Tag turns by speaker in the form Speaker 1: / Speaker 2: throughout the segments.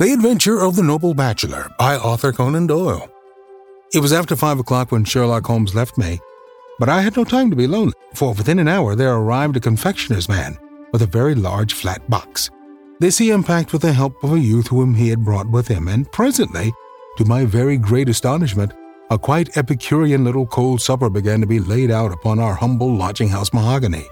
Speaker 1: The Adventure of the Noble Bachelor by Arthur Conan Doyle. It was after five o'clock when Sherlock Holmes left me, but I had no time to be lonely, for within an hour there arrived a confectioner's man with a very large flat box. This he unpacked with the help of a youth whom he had brought with him, and presently, to my very great astonishment, a quite Epicurean little cold supper began to be laid out upon our humble lodging house mahogany.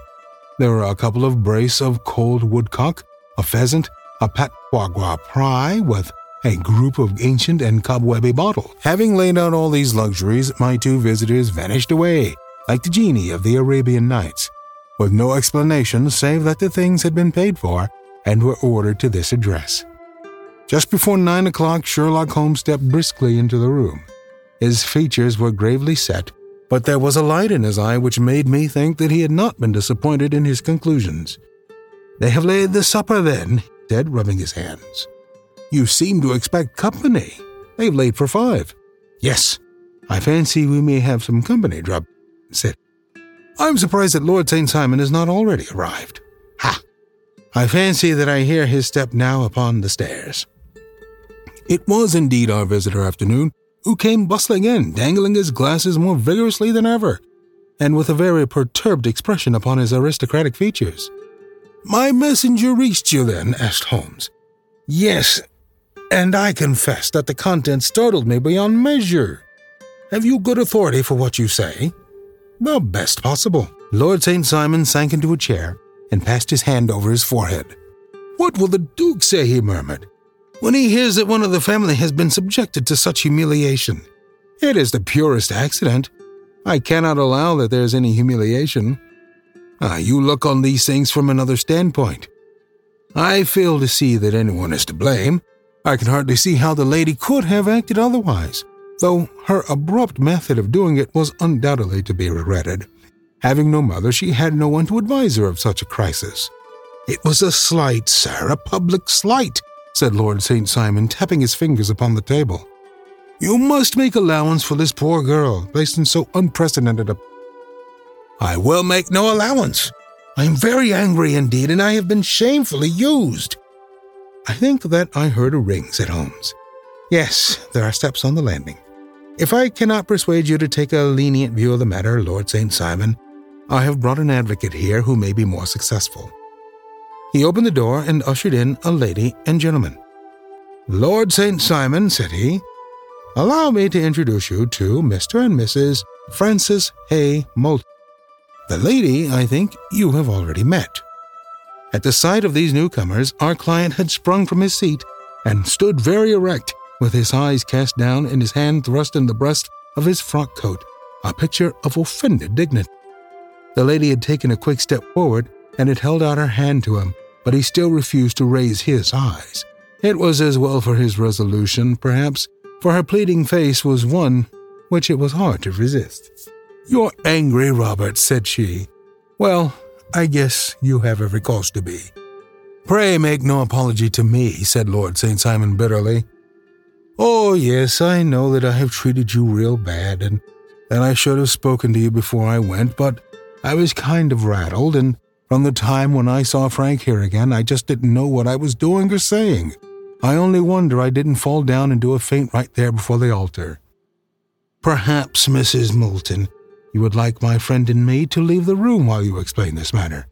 Speaker 1: There were a couple of brace of cold woodcock, a pheasant, a patois pie with a group of ancient and cobwebby bottles. Having laid out all these luxuries, my two visitors vanished away, like the genie of the Arabian Nights, with no explanation save that the things had been paid for and were ordered to this address. Just before nine o'clock, Sherlock Holmes stepped briskly into the room. His features were gravely set, but there was a light in his eye which made me think that he had not been disappointed in his conclusions. They have laid the supper, then, he said, rubbing his hands. You seem to expect company. They've laid for five. Yes, I fancy we may have some company, Drub said. I'm surprised that Lord St. Simon has not already arrived. Ha! I fancy that I hear his step now upon the stairs. It was indeed our visitor afternoon, who came bustling in, dangling his glasses more vigorously than ever, and with a very perturbed expression upon his aristocratic features. My messenger reached you then? asked Holmes. Yes, and I confess that the contents startled me beyond measure. Have you good authority for what you say? The best possible. Lord St. Simon sank into a chair and passed his hand over his forehead. What will the Duke say? he murmured when he hears that one of the family has been subjected to such humiliation. It is the purest accident. I cannot allow that there is any humiliation. Ah, you look on these things from another standpoint. I fail to see that anyone is to blame. I can hardly see how the lady could have acted otherwise, though her abrupt method of doing it was undoubtedly to be regretted. Having no mother, she had no one to advise her of such a crisis. It was a slight, sir, a public slight, said Lord St. Simon, tapping his fingers upon the table. You must make allowance for this poor girl, placed in so unprecedented a. I will make no allowance. I am very angry indeed, and I have been shamefully used. I think that I heard a ring, said Holmes. Yes, there are steps on the landing. If I cannot persuade you to take a lenient view of the matter, Lord St. Simon, I have brought an advocate here who may be more successful. He opened the door and ushered in a lady and gentleman. Lord St. Simon, said he, allow me to introduce you to Mr. and Mrs. Francis Hay Moulton. The lady, I think, you have already met. At the sight of these newcomers, our client had sprung from his seat and stood very erect, with his eyes cast down and his hand thrust in the breast of his frock coat, a picture of offended dignity. The lady had taken a quick step forward and had held out her hand to him, but he still refused to raise his eyes. It was as well for his resolution, perhaps, for her pleading face was one which it was hard to resist. You're angry, Robert, said she. Well, I guess you have every cause to be. Pray make no apology to me, said Lord St. Simon bitterly. Oh, yes, I know that I have treated you real bad and that I should have spoken to you before I went, but I was kind of rattled, and from the time when I saw Frank here again, I just didn't know what I was doing or saying. I only wonder I didn't fall down and do a faint right there before the altar. Perhaps, Mrs. Moulton, you would like my friend and me to leave the room while you explain this matter.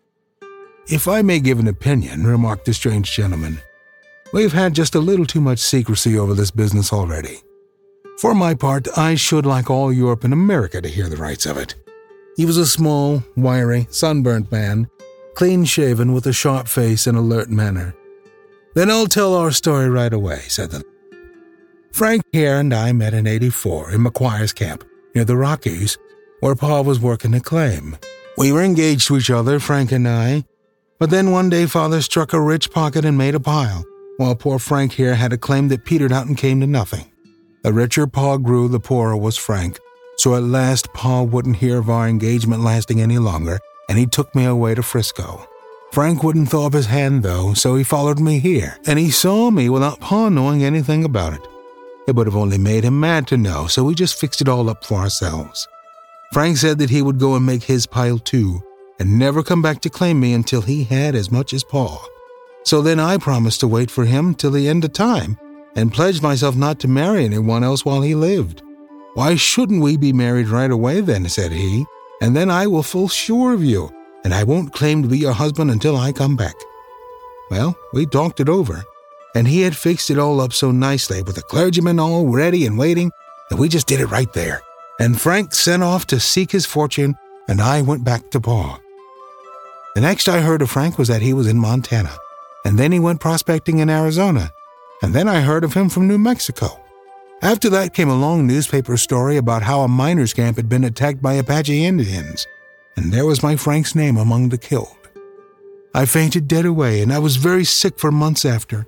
Speaker 1: If I may give an opinion, remarked the strange gentleman, we've had just a little too much secrecy over this business already. For my part, I should like all Europe and America to hear the rights of it. He was a small, wiry, sunburnt man clean shaven with a sharp face and alert manner. Then I'll tell our story right away, said the. Frank here and I met in 84 in McQuire's camp near the Rockies, where Pa was working a claim. We were engaged to each other, Frank and I, but then one day Father struck a rich pocket and made a pile, while poor Frank here had a claim that petered out and came to nothing. The richer Pa grew, the poorer was Frank, so at last Pa wouldn't hear of our engagement lasting any longer, and he took me away to Frisco. Frank wouldn't throw up his hand, though, so he followed me here, and he saw me without Pa knowing anything about it. It would have only made him mad to know, so we just fixed it all up for ourselves. Frank said that he would go and make his pile too, and never come back to claim me until he had as much as Pa. So then I promised to wait for him till the end of time, and pledged myself not to marry anyone else while he lived. Why shouldn't we be married right away then? said he, and then I will feel sure of you, and I won't claim to be your husband until I come back. Well, we talked it over, and he had fixed it all up so nicely with the clergyman all ready and waiting that we just did it right there. And Frank sent off to seek his fortune, and I went back to Pa. The next I heard of Frank was that he was in Montana, and then he went prospecting in Arizona, and then I heard of him from New Mexico. After that came a long newspaper story about how a miners' camp had been attacked by Apache Indians, and there was my Frank's name among the killed. I fainted dead away, and I was very sick for months after.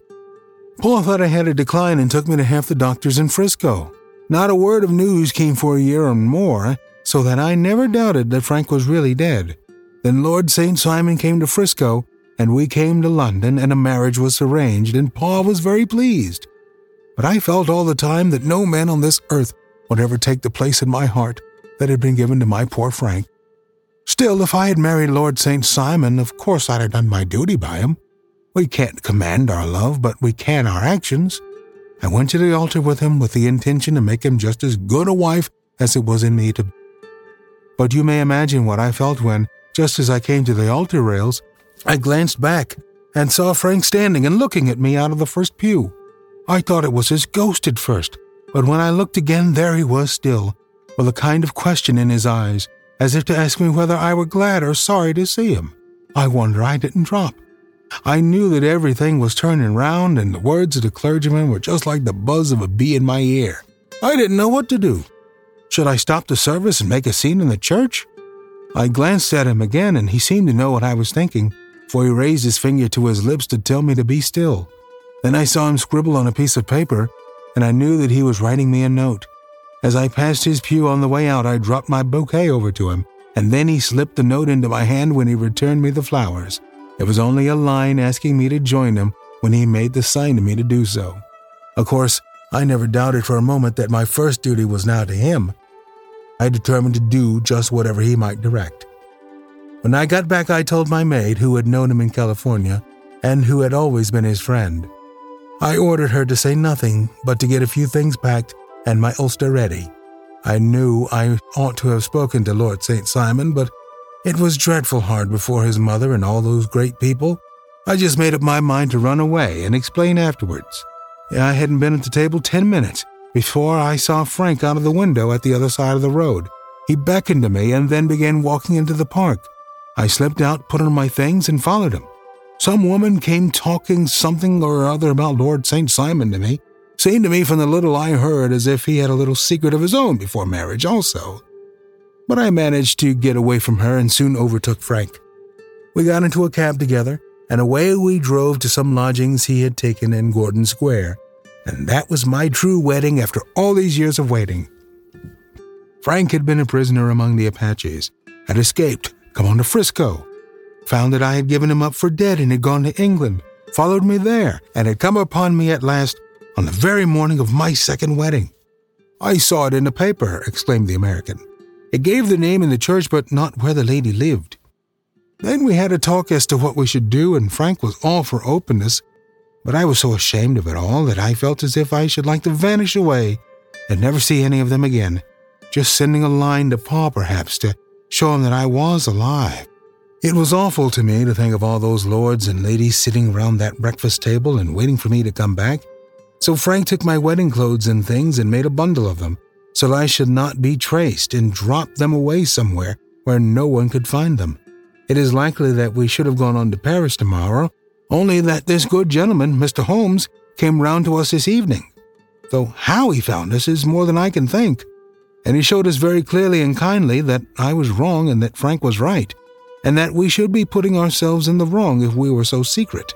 Speaker 1: Paul thought I had a decline and took me to half the doctors in Frisco. Not a word of news came for a year or more, so that I never doubted that Frank was really dead. Then Lord St. Simon came to Frisco, and we came to London, and a marriage was arranged, and Pa was very pleased. But I felt all the time that no man on this earth would ever take the place in my heart that had been given to my poor Frank. Still, if I had married Lord St. Simon, of course I'd have done my duty by him. We can't command our love, but we can our actions. I went to the altar with him with the intention to make him just as good a wife as it was in me to. But you may imagine what I felt when, just as I came to the altar rails, I glanced back and saw Frank standing and looking at me out of the first pew. I thought it was his ghost at first, but when I looked again, there he was still, with a kind of question in his eyes as if to ask me whether I were glad or sorry to see him. I wonder I didn't drop. I knew that everything was turning round, and the words of the clergyman were just like the buzz of a bee in my ear. I didn't know what to do. Should I stop the service and make a scene in the church? I glanced at him again, and he seemed to know what I was thinking, for he raised his finger to his lips to tell me to be still. Then I saw him scribble on a piece of paper, and I knew that he was writing me a note. As I passed his pew on the way out, I dropped my bouquet over to him, and then he slipped the note into my hand when he returned me the flowers. It was only a line asking me to join him when he made the sign to me to do so. Of course, I never doubted for a moment that my first duty was now to him. I determined to do just whatever he might direct. When I got back, I told my maid, who had known him in California and who had always been his friend. I ordered her to say nothing but to get a few things packed and my ulster ready. I knew I ought to have spoken to Lord St. Simon, but it was dreadful hard before his mother and all those great people. I just made up my mind to run away and explain afterwards. I hadn't been at the table ten minutes before I saw Frank out of the window at the other side of the road. He beckoned to me and then began walking into the park. I slipped out, put on my things, and followed him. Some woman came talking something or other about Lord St. Simon to me. Seemed to me from the little I heard as if he had a little secret of his own before marriage, also. But I managed to get away from her and soon overtook Frank. We got into a cab together, and away we drove to some lodgings he had taken in Gordon Square. And that was my true wedding after all these years of waiting. Frank had been a prisoner among the Apaches, had escaped, come on to Frisco, found that I had given him up for dead and had gone to England, followed me there, and had come upon me at last on the very morning of my second wedding. I saw it in the paper, exclaimed the American. It gave the name in the church, but not where the lady lived. Then we had a talk as to what we should do, and Frank was all for openness, but I was so ashamed of it all that I felt as if I should like to vanish away and never see any of them again, just sending a line to Pa perhaps to show him that I was alive. It was awful to me to think of all those lords and ladies sitting around that breakfast table and waiting for me to come back. So Frank took my wedding clothes and things and made a bundle of them, so I should not be traced and dropped them away somewhere where no one could find them. It is likely that we should have gone on to Paris tomorrow, only that this good gentleman, Mr. Holmes, came round to us this evening. Though how he found us is more than I can think. And he showed us very clearly and kindly that I was wrong and that Frank was right, and that we should be putting ourselves in the wrong if we were so secret.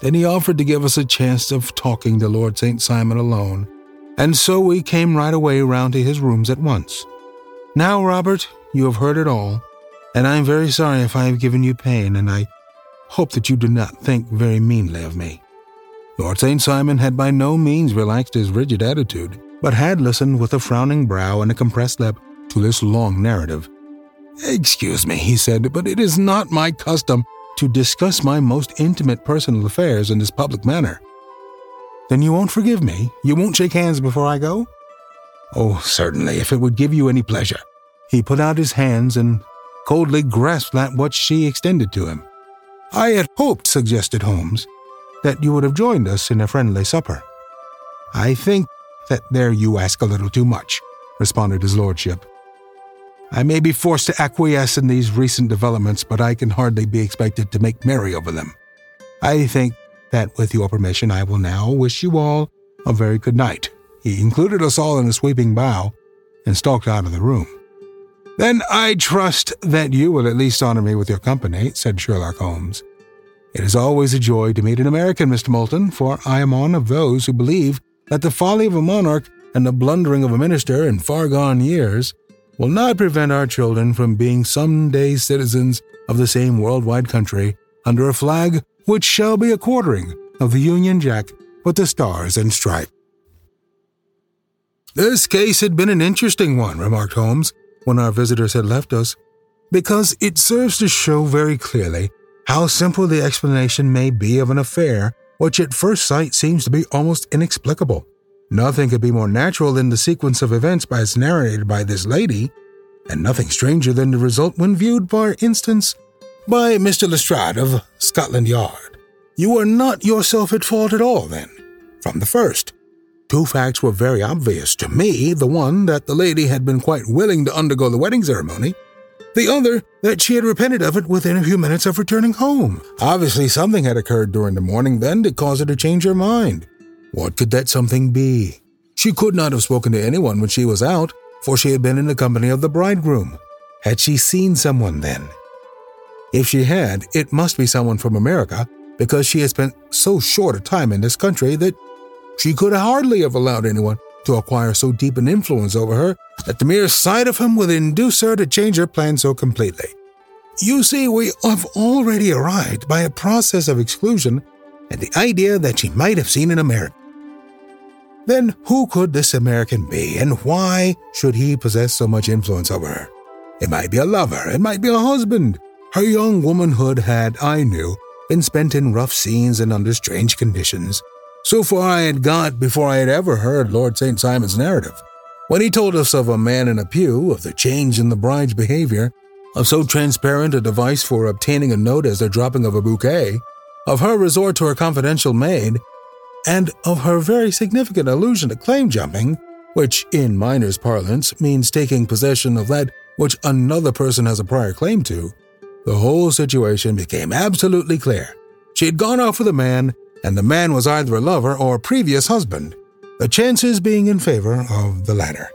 Speaker 1: Then he offered to give us a chance of talking to Lord St. Simon alone, and so we came right away round to his rooms at once. Now, Robert, you have heard it all, and I am very sorry if I have given you pain, and I hope that you do not think very meanly of me. Lord St. Simon had by no means relaxed his rigid attitude, but had listened with a frowning brow and a compressed lip to this long narrative. Excuse me, he said, but it is not my custom to discuss my most intimate personal affairs in this public manner. Then you won't forgive me? You won't shake hands before I go? Oh, certainly, if it would give you any pleasure. He put out his hands and coldly grasped at what she extended to him. I had hoped, suggested Holmes, that you would have joined us in a friendly supper. I think that there you ask a little too much, responded his lordship. I may be forced to acquiesce in these recent developments, but I can hardly be expected to make merry over them. I think that with your permission, I will now wish you all a very good night. He included us all in a sweeping bow and stalked out of the room. Then I trust that you will at least honor me with your company, said Sherlock Holmes. It is always a joy to meet an American, Mr. Moulton, for I am one of those who believe that the folly of a monarch and the blundering of a minister in far gone years will not prevent our children from being some day citizens of the same worldwide country under a flag which shall be a quartering of the Union Jack with the stars and stripe. This case had been an interesting one, remarked Holmes, when our visitors had left us, because it serves to show very clearly how simple the explanation may be of an affair which at first sight seems to be almost inexplicable. Nothing could be more natural than the sequence of events as narrated by this lady, and nothing stranger than the result when viewed, for instance, by Mr. Lestrade of Scotland Yard. You were not yourself at fault at all, then, from the first. Two facts were very obvious to me the one, that the lady had been quite willing to undergo the wedding ceremony, the other, that she had repented of it within a few minutes of returning home. Obviously, something had occurred during the morning then to cause her to change her mind. What could that something be? She could not have spoken to anyone when she was out, for she had been in the company of the bridegroom. Had she seen someone then? If she had, it must be someone from America, because she had spent so short a time in this country that she could hardly have allowed anyone to acquire so deep an influence over her that the mere sight of him would induce her to change her plan so completely. You see, we have already arrived by a process of exclusion at the idea that she might have seen an American. Then who could this American be, and why should he possess so much influence over her? It might be a lover, it might be a husband. Her young womanhood had, I knew, been spent in rough scenes and under strange conditions. So far I had got before I had ever heard Lord St. Simon's narrative. When he told us of a man in a pew, of the change in the bride's behavior, of so transparent a device for obtaining a note as the dropping of a bouquet, of her resort to her confidential maid, and of her very significant allusion to claim jumping, which in miners' parlance means taking possession of that which another person has a prior claim to, the whole situation became absolutely clear. She had gone off with a man, and the man was either a lover or a previous husband, the chances being in favor of the latter.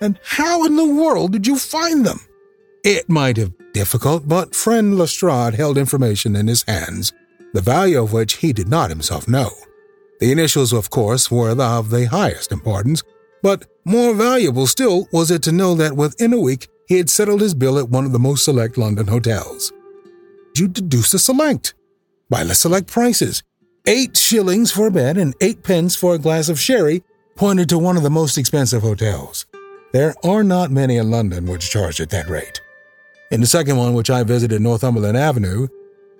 Speaker 1: And how in the world did you find them? It might have been difficult, but friend Lestrade held information in his hands, the value of which he did not himself know. The initials, of course, were of the highest importance, but more valuable still was it to know that within a week he had settled his bill at one of the most select London hotels. You deduce a select by the select prices. Eight shillings for a bed and eight pence for a glass of sherry pointed to one of the most expensive hotels. There are not many in London which charge at that rate. In the second one, which I visited Northumberland Avenue,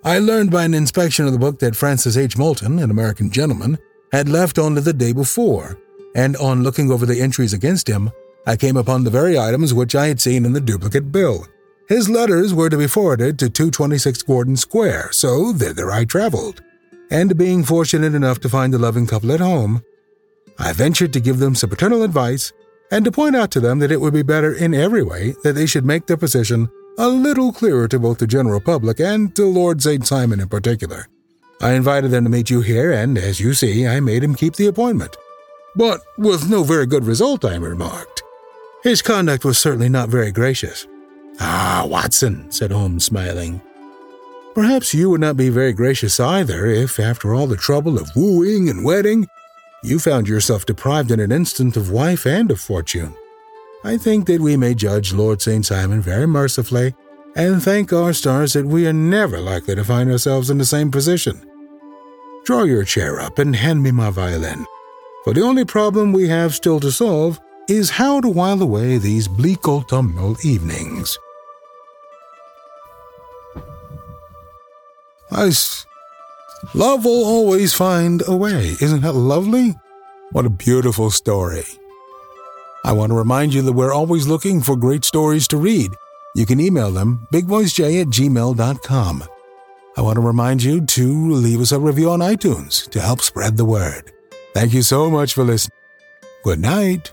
Speaker 1: I learned by an inspection of the book that Francis H. Moulton, an American gentleman, had left only the day before, and on looking over the entries against him, I came upon the very items which I had seen in the duplicate bill. His letters were to be forwarded to 226 Gordon Square, so thither I traveled. And being fortunate enough to find the loving couple at home, I ventured to give them some paternal advice and to point out to them that it would be better in every way that they should make their position a little clearer to both the general public and to Lord St. Simon in particular. I invited them to meet you here, and as you see, I made him keep the appointment. But with no very good result, I remarked. His conduct was certainly not very gracious. Ah, Watson, said Holmes, smiling. Perhaps you would not be very gracious either if, after all the trouble of wooing and wedding, you found yourself deprived in an instant of wife and of fortune. I think that we may judge Lord St. Simon very mercifully and thank our stars that we are never likely to find ourselves in the same position. Draw your chair up and hand me my violin, for the only problem we have still to solve is how to while away these bleak autumnal evenings. Nice. Love will always find a way. Isn't that lovely? What a beautiful story. I want to remind you that we're always looking for great stories to read. You can email them, bigvoicej at gmail.com. I want to remind you to leave us a review on iTunes to help spread the word. Thank you so much for listening. Good night.